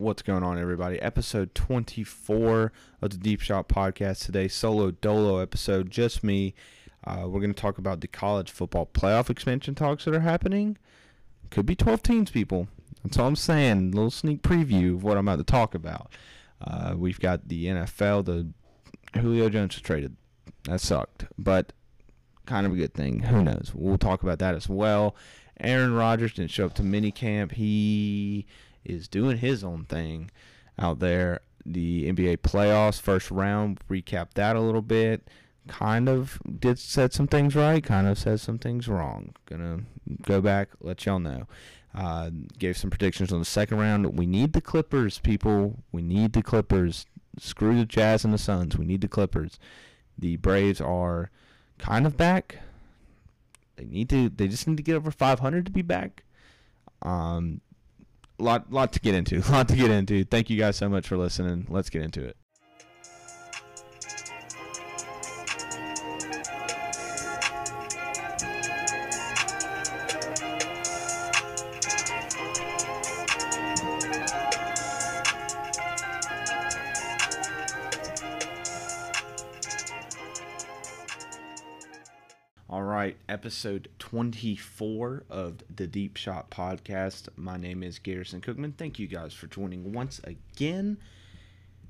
What's going on, everybody? Episode 24 of the Deep Shot Podcast today. Solo dolo episode, just me. Uh, we're going to talk about the college football playoff expansion talks that are happening. Could be 12 teams, people. That's all I'm saying. A little sneak preview of what I'm about to talk about. Uh, we've got the NFL. The Julio Jones traded. That sucked, but kind of a good thing. Who knows? We'll talk about that as well. Aaron Rodgers didn't show up to minicamp. He is doing his own thing out there. The NBA playoffs, first round, recap that a little bit. Kind of did said some things right, kind of said some things wrong. Gonna go back, let y'all know. Uh, gave some predictions on the second round. We need the Clippers, people. We need the Clippers. Screw the Jazz and the Suns. We need the Clippers. The Braves are kind of back. They need to. They just need to get over 500 to be back. Um, lot lot to get into. Lot to get into. Thank you guys so much for listening. Let's get into it. Episode 24 of the Deep Shot Podcast. My name is Garrison Cookman. Thank you guys for joining once again.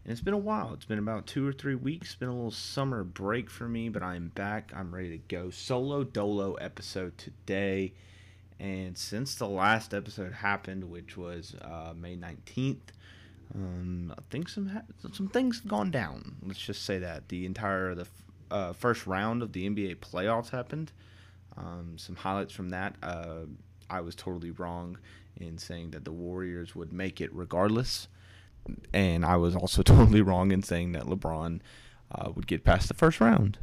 And it's been a while. It's been about two or three weeks. It's been a little summer break for me, but I'm back. I'm ready to go. Solo dolo episode today. And since the last episode happened, which was uh, May 19th, um, I think some ha- some things have gone down. Let's just say that the entire the uh, first round of the NBA playoffs happened. Um, some highlights from that. Uh, I was totally wrong in saying that the Warriors would make it regardless, and I was also totally wrong in saying that LeBron uh, would get past the first round.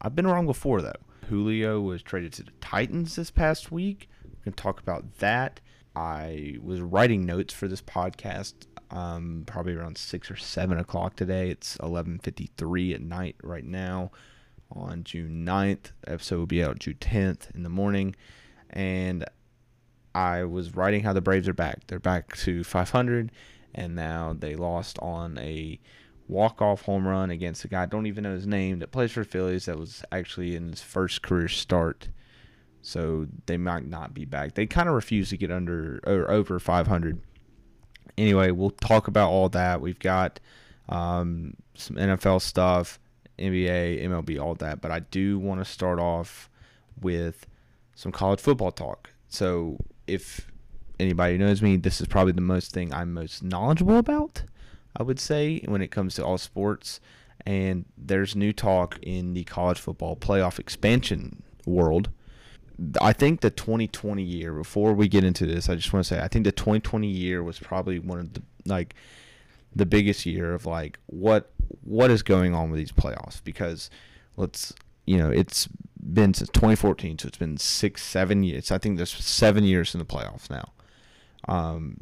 I've been wrong before though. Julio was traded to the Titans this past week. We're gonna talk about that. I was writing notes for this podcast um, probably around six or seven o'clock today. It's eleven fifty three at night right now on June 9th. The episode will be out June 10th in the morning. And I was writing how the Braves are back. They're back to 500, and now they lost on a walk-off home run against a guy I don't even know his name that plays for Phillies that was actually in his first career start. So they might not be back. They kind of refuse to get under or over 500. Anyway, we'll talk about all that. We've got um, some NFL stuff. NBA, MLB, all that. But I do want to start off with some college football talk. So if anybody knows me, this is probably the most thing I'm most knowledgeable about, I would say, when it comes to all sports. And there's new talk in the college football playoff expansion world. I think the 2020 year, before we get into this, I just want to say I think the 2020 year was probably one of the like the biggest year of like what what is going on with these playoffs? Because let's you know it's been since 2014 so it's been six seven years. I think there's seven years in the playoffs now. Um,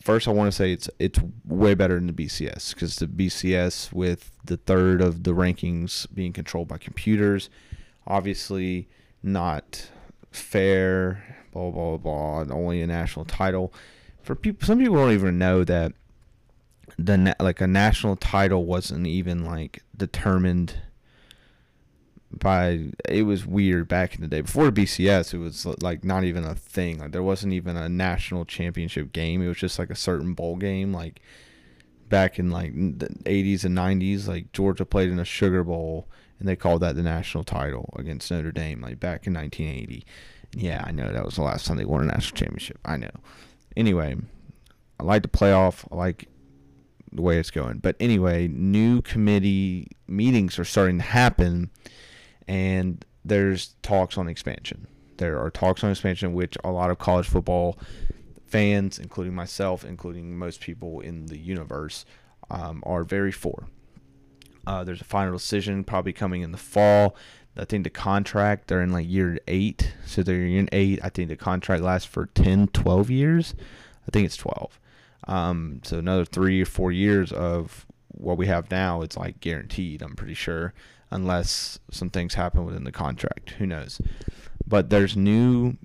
first i want to say it's it's way better than the bcs because the bcs with the third of the rankings being controlled by computers obviously not fair blah blah blah and only a national title. For people some people don't even know that the like a national title wasn't even like determined by it was weird back in the day. Before BCS it was like not even a thing. Like there wasn't even a national championship game. It was just like a certain bowl game. Like back in like the 80s and 90s like Georgia played in a Sugar Bowl and they called that the national title against Notre Dame like back in 1980 yeah I know that was the last time they won a national championship. I know. Anyway I like the playoff. I like the way it's going. But anyway, new committee meetings are starting to happen, and there's talks on expansion. There are talks on expansion, which a lot of college football fans, including myself, including most people in the universe, um, are very for. Uh, there's a final decision probably coming in the fall. I think the contract, they're in like year eight. So they're in eight. I think the contract lasts for 10, 12 years. I think it's 12. Um, so another three or four years of what we have now, it's like guaranteed. I'm pretty sure, unless some things happen within the contract. Who knows? But there's new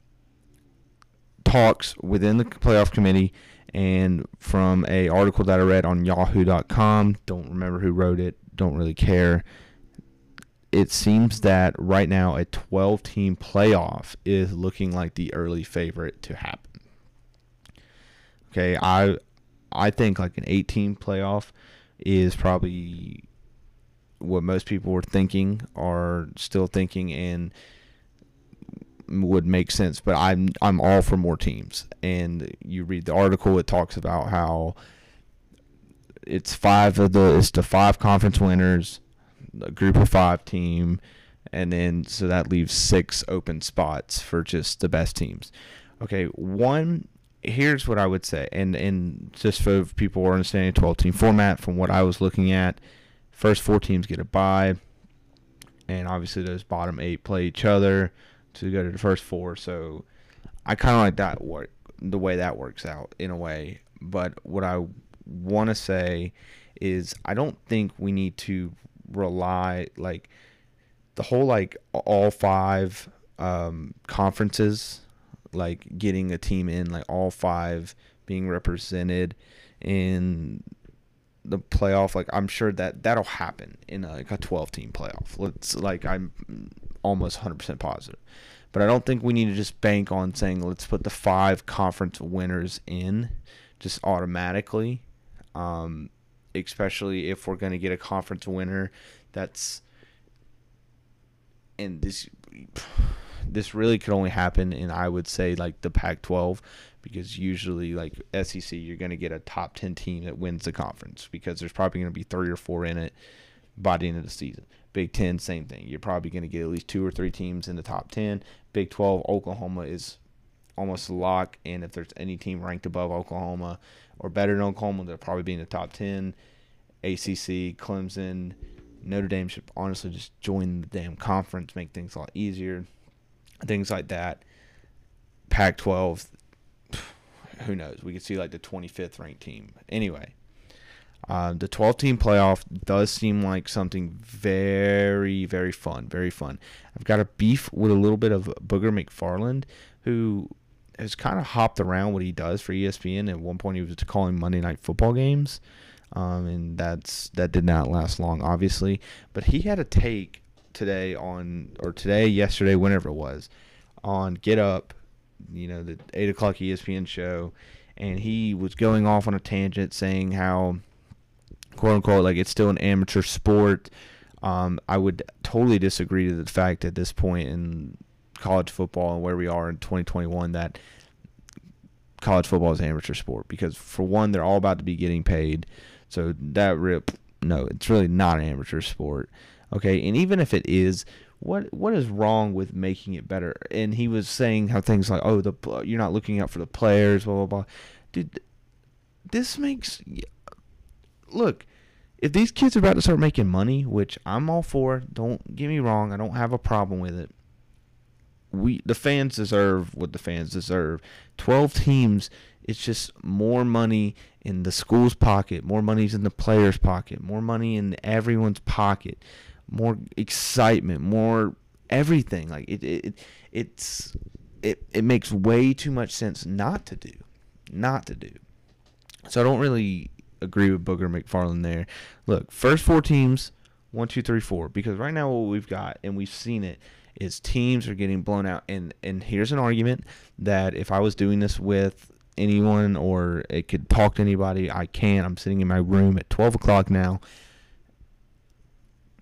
talks within the playoff committee, And from a article that I read on Yahoo.com, don't remember who wrote it, don't really care. It seems that right now a 12 team playoff is looking like the early favorite to happen. Okay, I I think like an 18 playoff is probably what most people were thinking are still thinking and would make sense but I'm I'm all for more teams. And you read the article it talks about how it's five of the it's the five conference winners a group of 5 team and then so that leaves six open spots for just the best teams. Okay one here's what I would say and and just for people who are understanding 12 team format from what I was looking at First four teams get a bye, and obviously those bottom eight play each other to go to the first four. So I kind of like that work the way that works out in a way. But what I want to say is I don't think we need to rely like the whole like all five um, conferences like getting a team in like all five being represented in the playoff, like I'm sure that that'll happen in a, like a 12 team playoff. Let's like I'm almost 100% positive. But I don't think we need to just bank on saying let's put the five conference winners in just automatically. Um, especially if we're going to get a conference winner that's and this this really could only happen in I would say like the Pac-12 because usually like SEC you're going to get a top 10 team that wins the conference because there's probably going to be 3 or 4 in it by the end of the season. Big 10 same thing. You're probably going to get at least 2 or 3 teams in the top 10. Big 12 Oklahoma is almost a lock and if there's any team ranked above Oklahoma or better than Oklahoma they'll probably be in the top 10. ACC, Clemson, Notre Dame should honestly just join the damn conference, make things a lot easier. Things like that. Pac 12, who knows? We could see like the 25th ranked team. Anyway, uh, the 12 team playoff does seem like something very, very fun. Very fun. I've got a beef with a little bit of Booger McFarland, who has kind of hopped around what he does for ESPN. At one point, he was calling Monday Night Football games, um, and that's that did not last long, obviously. But he had a take today on, or today, yesterday, whenever it was, on Get Up you know, the eight o'clock ESPN show, and he was going off on a tangent saying how, quote unquote, like it's still an amateur sport. Um, I would totally disagree to the fact at this point in college football and where we are in 2021 that college football is an amateur sport because for one they're all about to be getting paid. So that rip no it's really not an amateur sport okay and even if it is what what is wrong with making it better? And he was saying how things like, oh, the you're not looking out for the players, blah blah blah. Dude, this makes look. If these kids are about to start making money, which I'm all for, don't get me wrong, I don't have a problem with it. We the fans deserve what the fans deserve. Twelve teams, it's just more money in the school's pocket, more money's in the players' pocket, more money in everyone's pocket more excitement, more everything. Like it, it it's it it makes way too much sense not to do, not to do. So I don't really agree with Booger McFarland there. Look, first four teams, one, two, three, four. Because right now what we've got, and we've seen it, is teams are getting blown out. And and here's an argument that if I was doing this with anyone or it could talk to anybody, I can. I'm sitting in my room at 12 o'clock now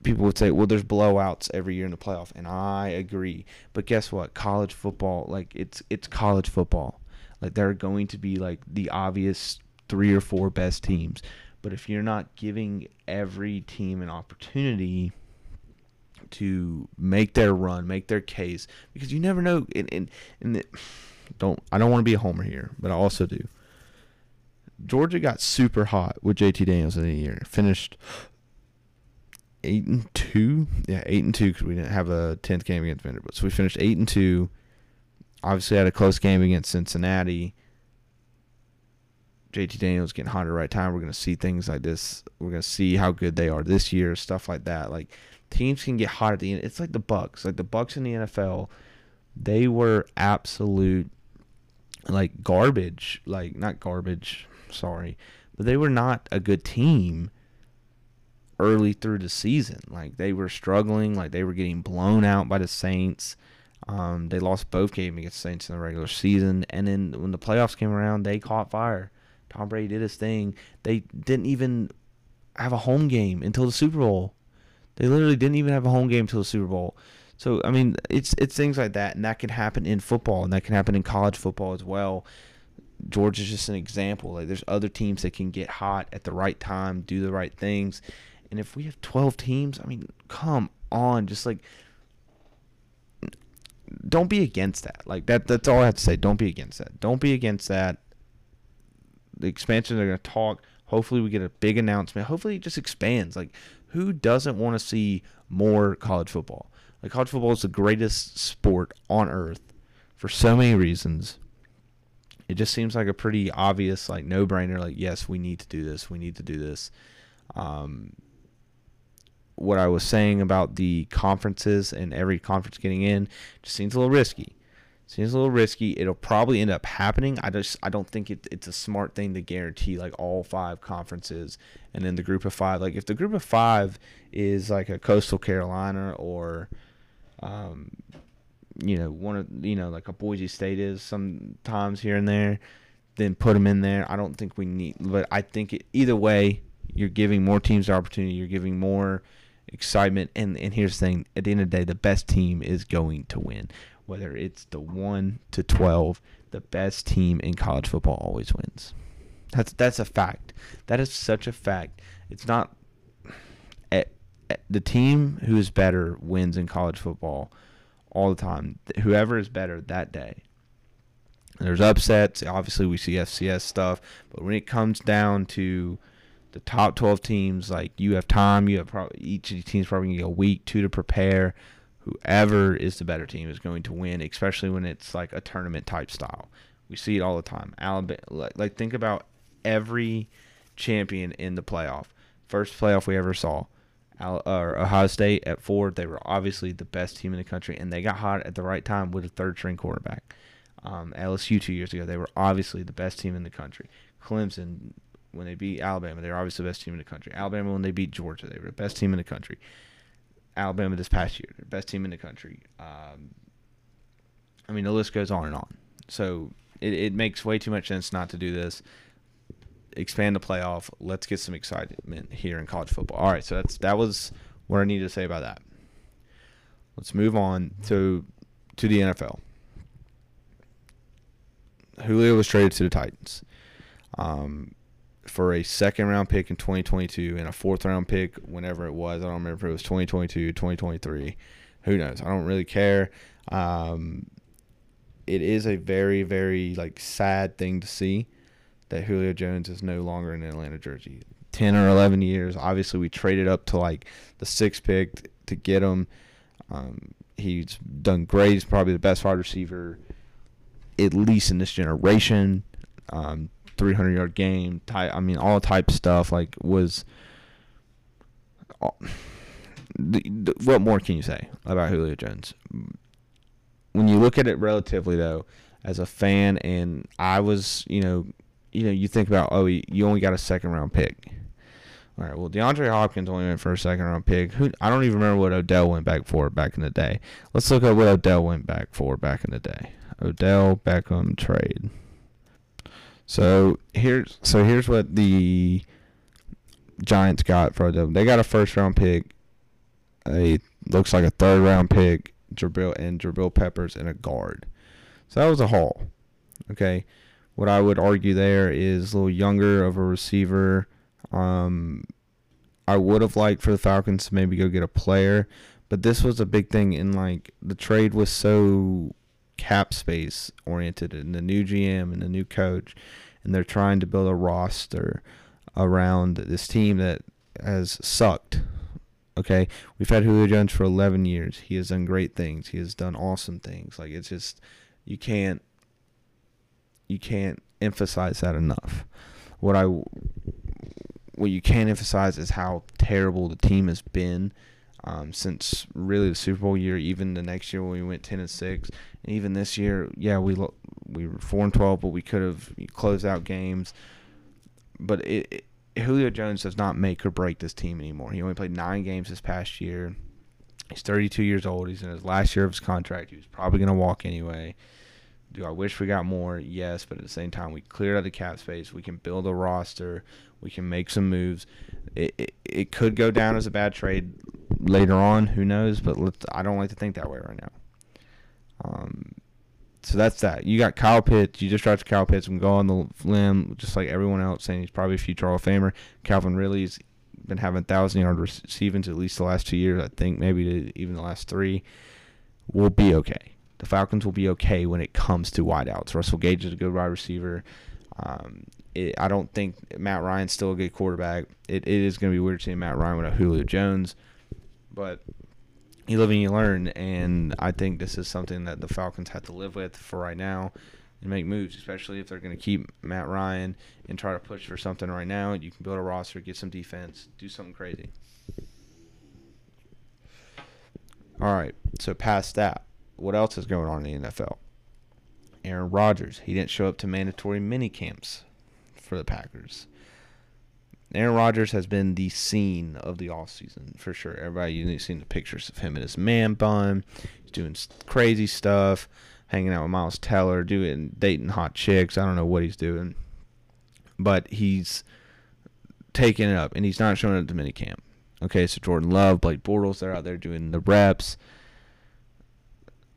people would say, well, there's blowouts every year in the playoff, and I agree. But guess what? College football, like it's it's college football. Like there are going to be like the obvious three or four best teams, but if you're not giving every team an opportunity to make their run, make their case, because you never know. And and, and the, don't I don't want to be a homer here, but I also do. Georgia got super hot with JT Daniels in the year. Finished eight and two. Yeah, eight and two because we didn't have a tenth game against Vanderbilt. So we finished eight and two. Obviously, had a close game against Cincinnati. JT Daniels getting hot at the right time. We're gonna see things like this. We're gonna see how good they are this year, stuff like that. Like teams can get hot at the end. It's like the Bucks. Like the Bucks in the NFL, they were absolute like garbage, like not garbage, sorry, but they were not a good team early through the season. Like they were struggling, like they were getting blown out by the Saints. Um, they lost both games against Saints in the regular season, and then when the playoffs came around, they caught fire. Tom Brady did his thing. They didn't even have a home game until the Super Bowl. They literally didn't even have a home game until the Super Bowl. So I mean, it's it's things like that, and that can happen in football, and that can happen in college football as well. Georgia's just an example. Like there's other teams that can get hot at the right time, do the right things, and if we have 12 teams, I mean, come on, just like don't be against that. Like that that's all I have to say. Don't be against that. Don't be against that. The expansion they're going to talk. Hopefully we get a big announcement. Hopefully it just expands. Like who doesn't want to see more college football? Like college football is the greatest sport on earth for so many reasons. It just seems like a pretty obvious like no-brainer like yes, we need to do this. We need to do this. Um, what I was saying about the conferences and every conference getting in just seems a little risky. Seems a little risky. It'll probably end up happening. I just I don't think it, it's a smart thing to guarantee like all five conferences and then the group of five. Like if the group of five is like a Coastal Carolina or, um, you know one of you know like a Boise State is sometimes here and there, then put them in there. I don't think we need, but I think it, either way, you're giving more teams the opportunity. You're giving more excitement. And, and here's the thing at the end of the day, the best team is going to win. Whether it's the 1 to 12, the best team in college football always wins. That's that's a fact. That is such a fact. It's not at, at the team who is better wins in college football all the time. Whoever is better that day. There's upsets. Obviously, we see FCS stuff, but when it comes down to the top 12 teams, like you have time, you have probably each of the teams probably get a week, two to prepare. Whoever is the better team is going to win, especially when it's like a tournament type style. We see it all the time. Alabama, like, like think about every champion in the playoff. First playoff we ever saw, Al, or Ohio State at four. They were obviously the best team in the country, and they got hot at the right time with a third string quarterback. Um, LSU two years ago, they were obviously the best team in the country. Clemson when they beat Alabama, they were obviously the best team in the country. Alabama when they beat Georgia, they were the best team in the country. Alabama this past year, best team in the country. Um, I mean, the list goes on and on. So it, it makes way too much sense not to do this. Expand the playoff. Let's get some excitement here in college football. All right, so that's that was what I needed to say about that. Let's move on to to the NFL. Julio was traded to the Titans. Um, for a second round pick in 2022 and a fourth round pick whenever it was. I don't remember if it was 2022, 2023. Who knows? I don't really care. Um, it is a very, very like sad thing to see that Julio Jones is no longer in Atlanta jersey. 10 or 11 years. Obviously, we traded up to like the sixth pick to get him. Um, he's done great. He's probably the best wide receiver, at least in this generation. Um, 300 yard game. I mean, all type stuff. Like was. Uh, the, what more can you say about Julio Jones? When you look at it relatively, though, as a fan, and I was, you know, you know, you think about, oh, you only got a second round pick. All right. Well, DeAndre Hopkins only went for a second round pick. Who I don't even remember what Odell went back for back in the day. Let's look at what Odell went back for back in the day. Odell Beckham trade. So here's so here's what the Giants got for them. They got a first round pick, a looks like a third round pick, Jabrill and Jabrill Peppers and a guard. So that was a haul. Okay. What I would argue there is a little younger of a receiver. Um, I would have liked for the Falcons to maybe go get a player, but this was a big thing in like the trade was so cap space oriented and the new GM and the new coach, and they're trying to build a roster around this team that has sucked. Okay, we've had Julio Jones for 11 years. He has done great things. He has done awesome things. Like it's just you can't you can't emphasize that enough. What I what you can't emphasize is how terrible the team has been um, since really the Super Bowl year, even the next year when we went ten and six, and even this year, yeah, we we were four and twelve, but we could have closed out games. But it, it, Julio Jones does not make or break this team anymore. He only played nine games this past year. He's 32 years old. He's in his last year of his contract. He was probably going to walk anyway. Do I wish we got more? Yes, but at the same time, we cleared out the cap space. We can build a roster. We can make some moves. It, it, it could go down as a bad trade later on. Who knows? But let's, I don't like to think that way right now. Um, so that's that. You got Kyle Pitts. You just drafted Kyle Pitts and go on the limb, just like everyone else, saying he's probably a future Hall of Famer. Calvin Ridley's been having thousand yard receivings at least the last two years. I think maybe even the last three. We'll be okay. The Falcons will be okay when it comes to wideouts. Russell Gage is a good wide receiver. Um, it, I don't think Matt Ryan's still a good quarterback. It, it is going to be weird seeing Matt Ryan without Julio Jones, but you live and you learn, and I think this is something that the Falcons have to live with for right now and make moves, especially if they're going to keep Matt Ryan and try to push for something right now. You can build a roster, get some defense, do something crazy. All right, so past that, what else is going on in the NFL? Aaron Rodgers, he didn't show up to mandatory mini camps for the Packers. Aaron Rodgers has been the scene of the off season for sure. Everybody, you've seen the pictures of him in his man bun. He's doing crazy stuff, hanging out with Miles Teller, doing dating hot chicks. I don't know what he's doing, but he's taking it up, and he's not showing up to minicamp. Okay, so Jordan Love, Blake Bortles, they're out there doing the reps.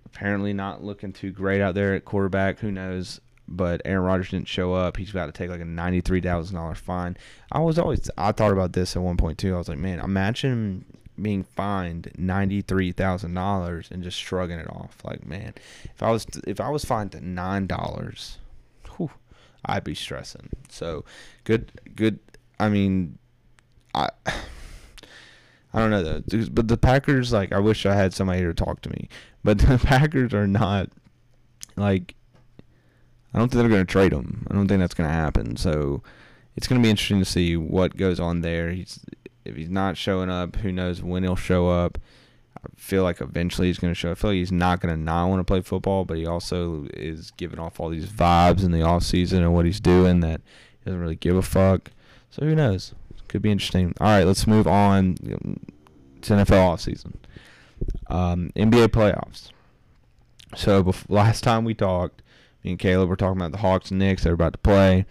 Apparently, not looking too great out there at quarterback. Who knows? But Aaron Rodgers didn't show up. He's about to take like a ninety-three thousand dollar fine. I was always I thought about this at one point too. I was like, man, imagine being fined ninety-three thousand dollars and just shrugging it off. Like, man, if I was if I was fined nine dollars, I'd be stressing. So, good, good. I mean, I. I don't know though, but the Packers like I wish I had somebody here to talk to me, but the Packers are not like I don't think they're going to trade him. I don't think that's going to happen. So it's going to be interesting to see what goes on there. He's if he's not showing up, who knows when he'll show up. I feel like eventually he's going to show. I feel like he's not going to not want to play football, but he also is giving off all these vibes in the off season and what he's doing that he doesn't really give a fuck. So who knows? Could be interesting. All right, let's move on to NFL off season. Um, NBA playoffs. So last time we talked, me and Caleb were talking about the Hawks and Knicks. They're about to play.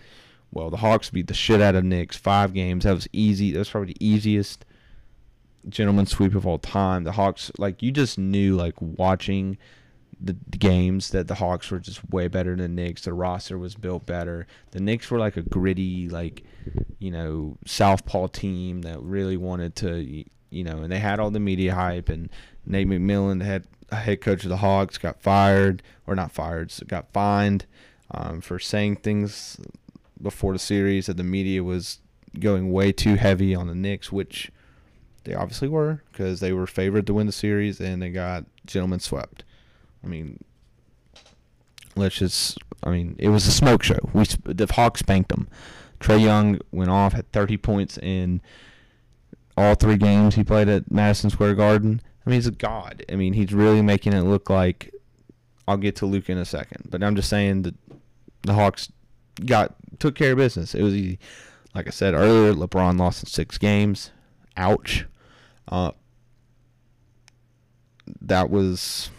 Well, the Hawks beat the shit out of Knicks. Five games. That was easy. That was probably the easiest gentleman sweep of all time. The Hawks, like you just knew, like watching the, the games that the Hawks were just way better than the Knicks. The roster was built better. The Knicks were like a gritty, like you know, southpaw team that really wanted to, you know, and they had all the media hype and Nate McMillan had head coach of the Hawks got fired or not fired, so got fined um, for saying things before the series that the media was going way too heavy on the Knicks, which they obviously were because they were favored to win the series and they got gentlemen swept. I mean, let's just. I mean, it was a smoke show. We the Hawks spanked them. Trae Young went off, had 30 points in all three games he played at Madison Square Garden. I mean, he's a god. I mean, he's really making it look like. I'll get to Luke in a second, but I'm just saying that the Hawks got took care of business. It was easy. Like I said earlier, LeBron lost in six games. Ouch. Uh, that was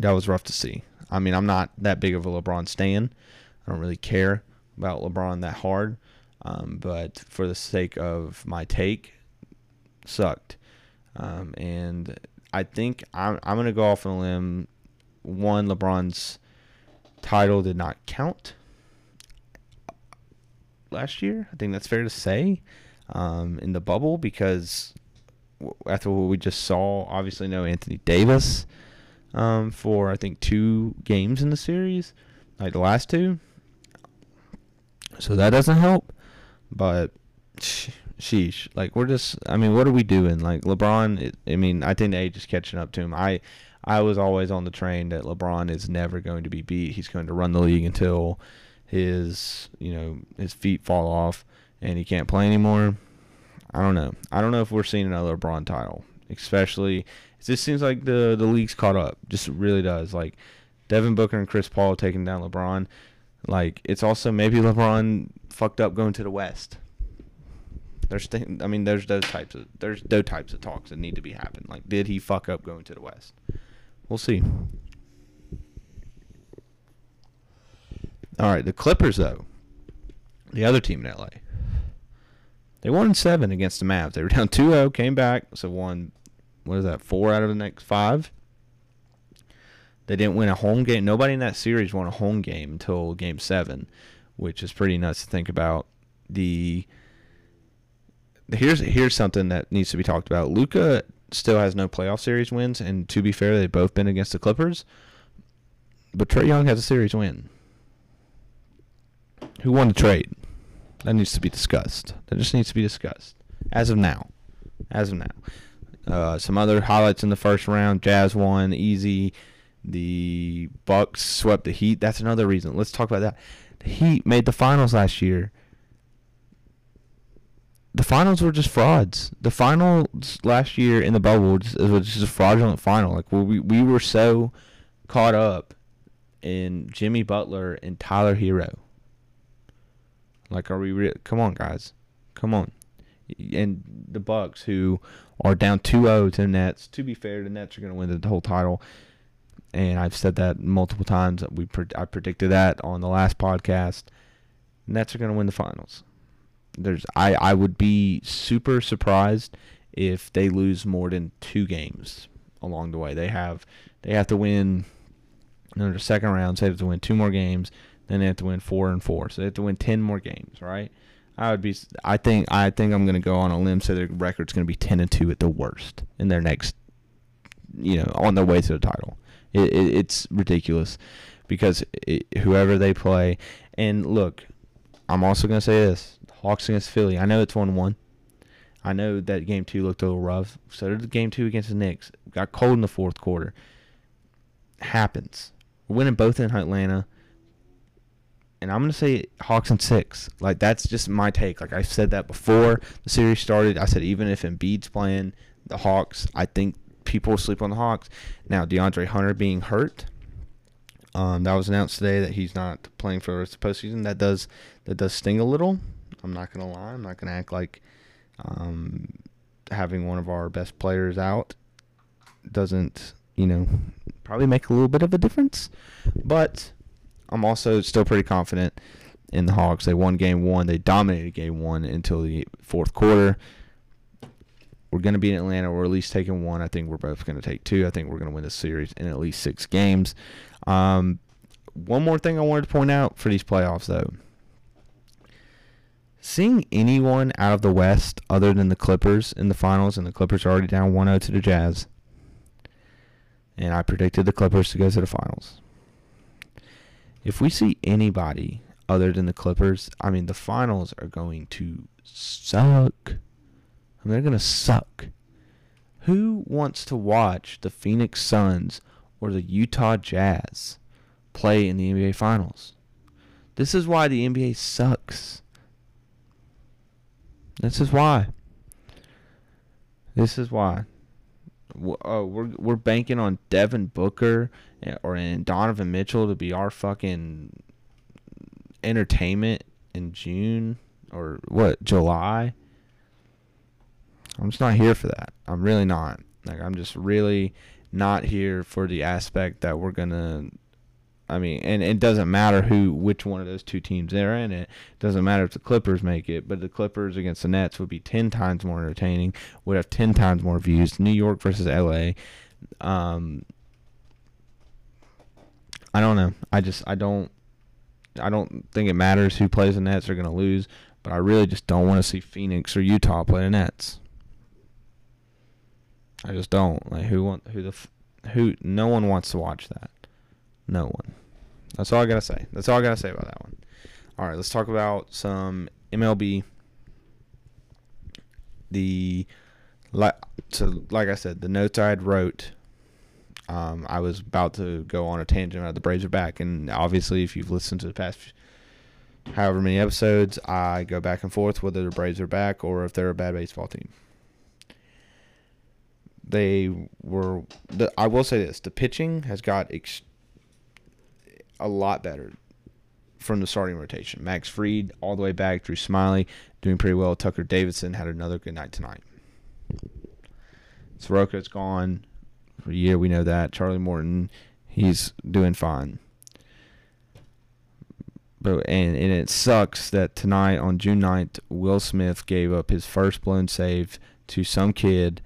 that was rough to see. I mean, I'm not that big of a LeBron stan. I don't really care about LeBron that hard. Um, but for the sake of my take, sucked. Um, and I think I'm, I'm going to go off on a limb. One, LeBron's title did not count last year. I think that's fair to say um, in the bubble because after what we just saw, obviously no Anthony Davis um, for I think two games in the series, like the last two. So that doesn't help. But sheesh. Like we're just. I mean, what are we doing? Like LeBron. It, I mean, I think the age is catching up to him. I, I was always on the train that LeBron is never going to be beat. He's going to run the league until his, you know, his feet fall off and he can't play anymore. I don't know. I don't know if we're seeing another LeBron title. especially. It just seems like the the league's caught up. Just really does. Like Devin Booker and Chris Paul taking down LeBron. Like it's also maybe LeBron fucked up going to the West. There's, th- I mean, there's those types of there's those types of talks that need to be happening. Like, did he fuck up going to the West? We'll see. All right, the Clippers though, the other team in LA. They won seven against the Mavs. They were down 2-0, came back, so won. What is that? Four out of the next five. They didn't win a home game. Nobody in that series won a home game until Game Seven, which is pretty nuts to think about. The here's here's something that needs to be talked about. Luka still has no playoff series wins, and to be fair, they've both been against the Clippers. But Trae Young has a series win. Who won the trade? That needs to be discussed. That just needs to be discussed as of now. As of now. Uh, some other highlights in the first round: Jazz won easy. The Bucks swept the Heat. That's another reason. Let's talk about that. The Heat made the finals last year the finals were just frauds. The finals last year in the bubble was, just a fraudulent final. Like we we were so caught up in Jimmy Butler and Tyler Herro. Like, are we? Re- Come on, guys. Come on. And the Bucks, who are down 2-0 to the Nets. To be fair, the Nets are going to win the whole title. And I've said that multiple times. We pre- I predicted that on the last podcast. Nets are going to win the finals there's I, I would be super surprised if they lose more than two games along the way. They have they have to win in the second round, so they have to win two more games, then they have to win four and four. So they have to win ten more games, right? I would be I think I think I'm gonna go on a limb say their record's gonna be ten and two at the worst in their next you know, on their way to the title. It, it, it's ridiculous because it, whoever they play and look, I'm also gonna say this Hawks against Philly. I know it's one one. I know that game two looked a little rough. So did game two against the Knicks. Got cold in the fourth quarter. Happens. We're winning both in Atlanta. And I'm gonna say Hawks in six. Like that's just my take. Like I said that before the series started. I said even if Embiid's playing the Hawks, I think people will sleep on the Hawks. Now DeAndre Hunter being hurt. Um, that was announced today that he's not playing for the rest of the postseason. That does that does sting a little. I'm not gonna lie. I'm not gonna act like um, having one of our best players out doesn't, you know, probably make a little bit of a difference. But I'm also still pretty confident in the Hawks. They won game one. They dominated game one until the fourth quarter. We're going to be in Atlanta. We're at least taking one. I think we're both going to take two. I think we're going to win the series in at least six games. Um, one more thing I wanted to point out for these playoffs, though seeing anyone out of the West other than the Clippers in the finals, and the Clippers are already down 1 0 to the Jazz. And I predicted the Clippers to go to the finals. If we see anybody other than the Clippers, I mean, the finals are going to suck. I mean, they're going to suck. Who wants to watch the Phoenix Suns or the Utah Jazz play in the NBA Finals? This is why the NBA sucks. This is why. This is why. Oh, we're we're banking on Devin Booker eh, or and Donovan Mitchell to be our fucking entertainment in June or what July. I'm just not here for that. I'm really not. Like I'm just really not here for the aspect that we're gonna I mean, and it doesn't matter who, which one of those two teams they're in. It doesn't matter if the Clippers make it, but the Clippers against the Nets would be ten times more entertaining. Would have ten times more views. New York versus L.A. Um, I don't know. I just I don't I don't think it matters who plays the Nets going to lose, but I really just don't want to see Phoenix or Utah play the Nets. I just don't. Like who want who the who no one wants to watch that. No one. That's all I gotta say. That's all I gotta say about that one. All right, let's talk about some MLB. The like so like I said, the notes I had wrote. Um, I was about to go on a tangent about the Braves are back, and obviously, if you've listened to the past however many episodes, I go back and forth whether the Braves are back or if they're a bad baseball team. they were. The, I will say this: the pitching has got ex- a lot better from the starting rotation. Max Fried all the way back. Drew Smyly doing pretty well. Tucker Davidson had another good night tonight. Soroka's gone for a year. We know that. Charlie Morton, he's doing fine. But and, and it sucks that tonight on June 9th, Will Smith gave up his first blown save to some kid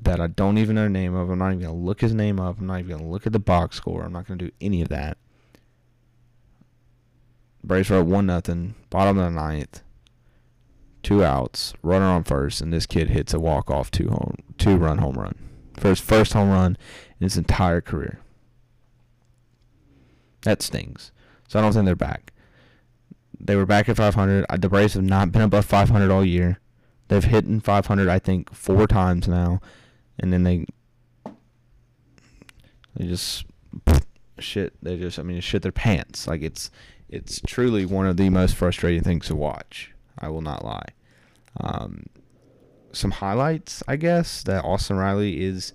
that I don't even know the name of. I'm not even gonna look his name up. I'm not even gonna look at the box score. I'm not gonna do any of that. Braves are up one nothing, bottom of the ninth, two outs, runner on first, and this kid hits a walk off two home two run home run First first home run in his entire career. That stings. So I don't think they're back. They were back at 500. The Braves have not been above 500 all year. They've hit in 500, I think, four times now, and then they they just shit. They just, I mean, shit their pants. Like it's it's truly one of the most frustrating things to watch. I will not lie. Um, some highlights, I guess, that Austin Riley is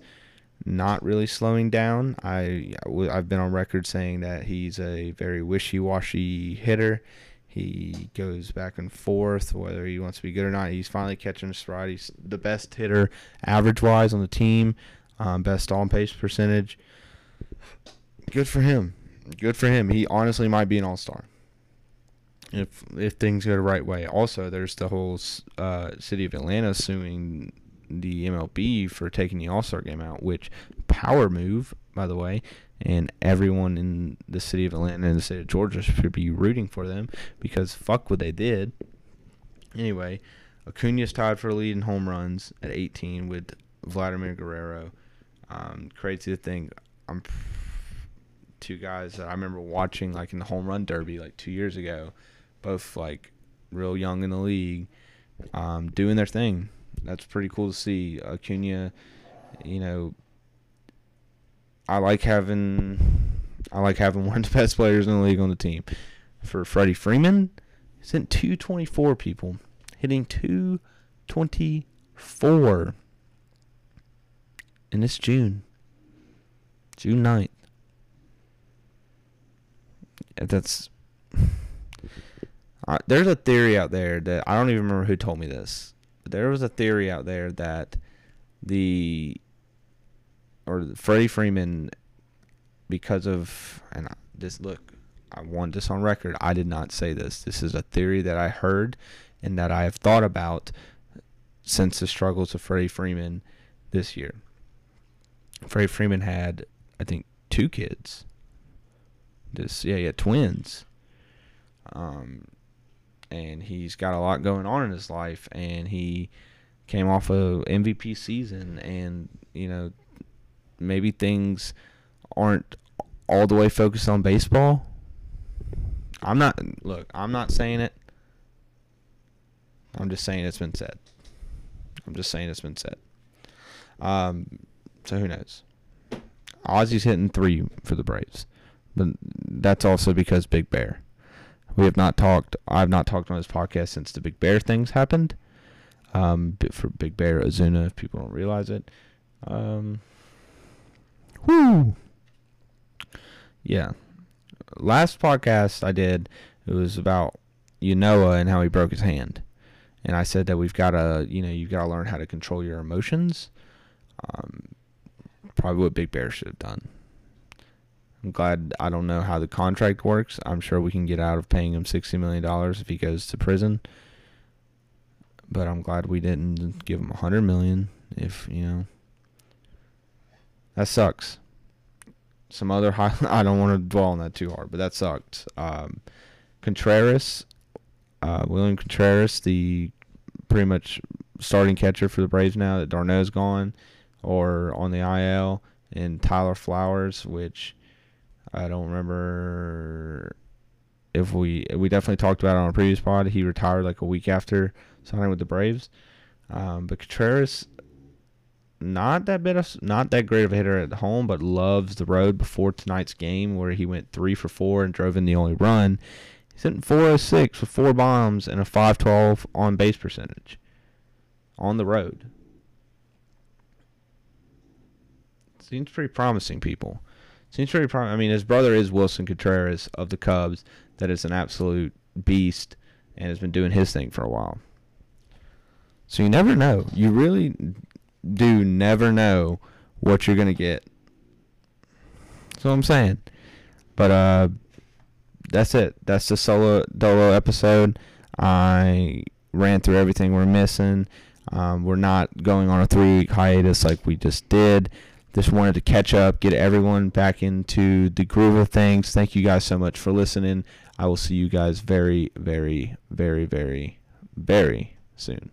not really slowing down. I I've been on record saying that he's a very wishy-washy hitter. He goes back and forth whether he wants to be good or not. He's finally catching his stride. He's the best hitter average-wise on the team, um, best on-pace percentage. Good for him. Good for him. He honestly might be an all-star if if things go the right way. Also, there's the whole uh, city of Atlanta suing the MLB for taking the All Star game out, which power move, by the way, and everyone in the city of Atlanta and the state of Georgia should be rooting for them because fuck what they did. Anyway, Acuna's tied for lead in home runs at 18 with Vladimir Guerrero. Um, crazy to think, I'm two guys that I remember watching like in the home run derby like two years ago both like real young in the league, um, doing their thing. That's pretty cool to see. Acuna, you know, I like having I like having one of the best players in the league on the team. For Freddie Freeman, sent 224 people, hitting 224. And it's June. June 9th. That's uh, there's a theory out there that I don't even remember who told me this. But there was a theory out there that the or Freddie Freeman, because of and this look, I want this on record. I did not say this. This is a theory that I heard and that I have thought about since the struggles of Freddie Freeman this year. Freddie Freeman had, I think, two kids. Just yeah, yeah, twins. Um, and he's got a lot going on in his life and he came off a MVP season and you know maybe things aren't all the way focused on baseball. I'm not look, I'm not saying it. I'm just saying it's been said. I'm just saying it's been said. Um so who knows? Ozzie's hitting 3 for the Braves. But that's also because Big Bear. We have not talked. I've not talked on this podcast since the Big Bear things happened. Um, for Big Bear Ozuna, if people don't realize it. Um, whoo. Yeah. Last podcast I did, it was about Ynoa and how he broke his hand. And I said that we've got to, you know, you've got to learn how to control your emotions. Um, probably what Big Bear should have done. I'm glad I don't know how the contract works. I'm sure we can get out of paying him sixty million dollars if he goes to prison. But I'm glad we didn't give him a hundred million. If you know, that sucks. Some other high. I don't want to dwell on that too hard, but that sucked. Um, Contreras, uh, William Contreras, the pretty much starting catcher for the Braves now that d'Arnaud's gone, or on the IL, and Tyler Flowers, which I don't remember if we we definitely talked about it on a previous pod. He retired like a week after signing with the Braves. Um, but Contreras, not that bit of, not that great of a hitter at home, but loves the road. Before tonight's game, where he went three for four and drove in the only run, he's hitting 406 with four bombs and a 512 on base percentage on the road. seems pretty promising. People pretty promising. I mean, his brother is Willson Contreras of the Cubs. That is an absolute beast and has been doing his thing for a while. So you never know. You really do never know what you're gonna get. That's what I'm saying. But uh, that's it. That's the solo dolo episode. I ran through everything we're missing. Um, we're not going on a three week hiatus like we just did. Just wanted to catch up, get everyone back into the groove of things. Thank you guys so much for listening. I will see you guys very, very, very, very, very soon.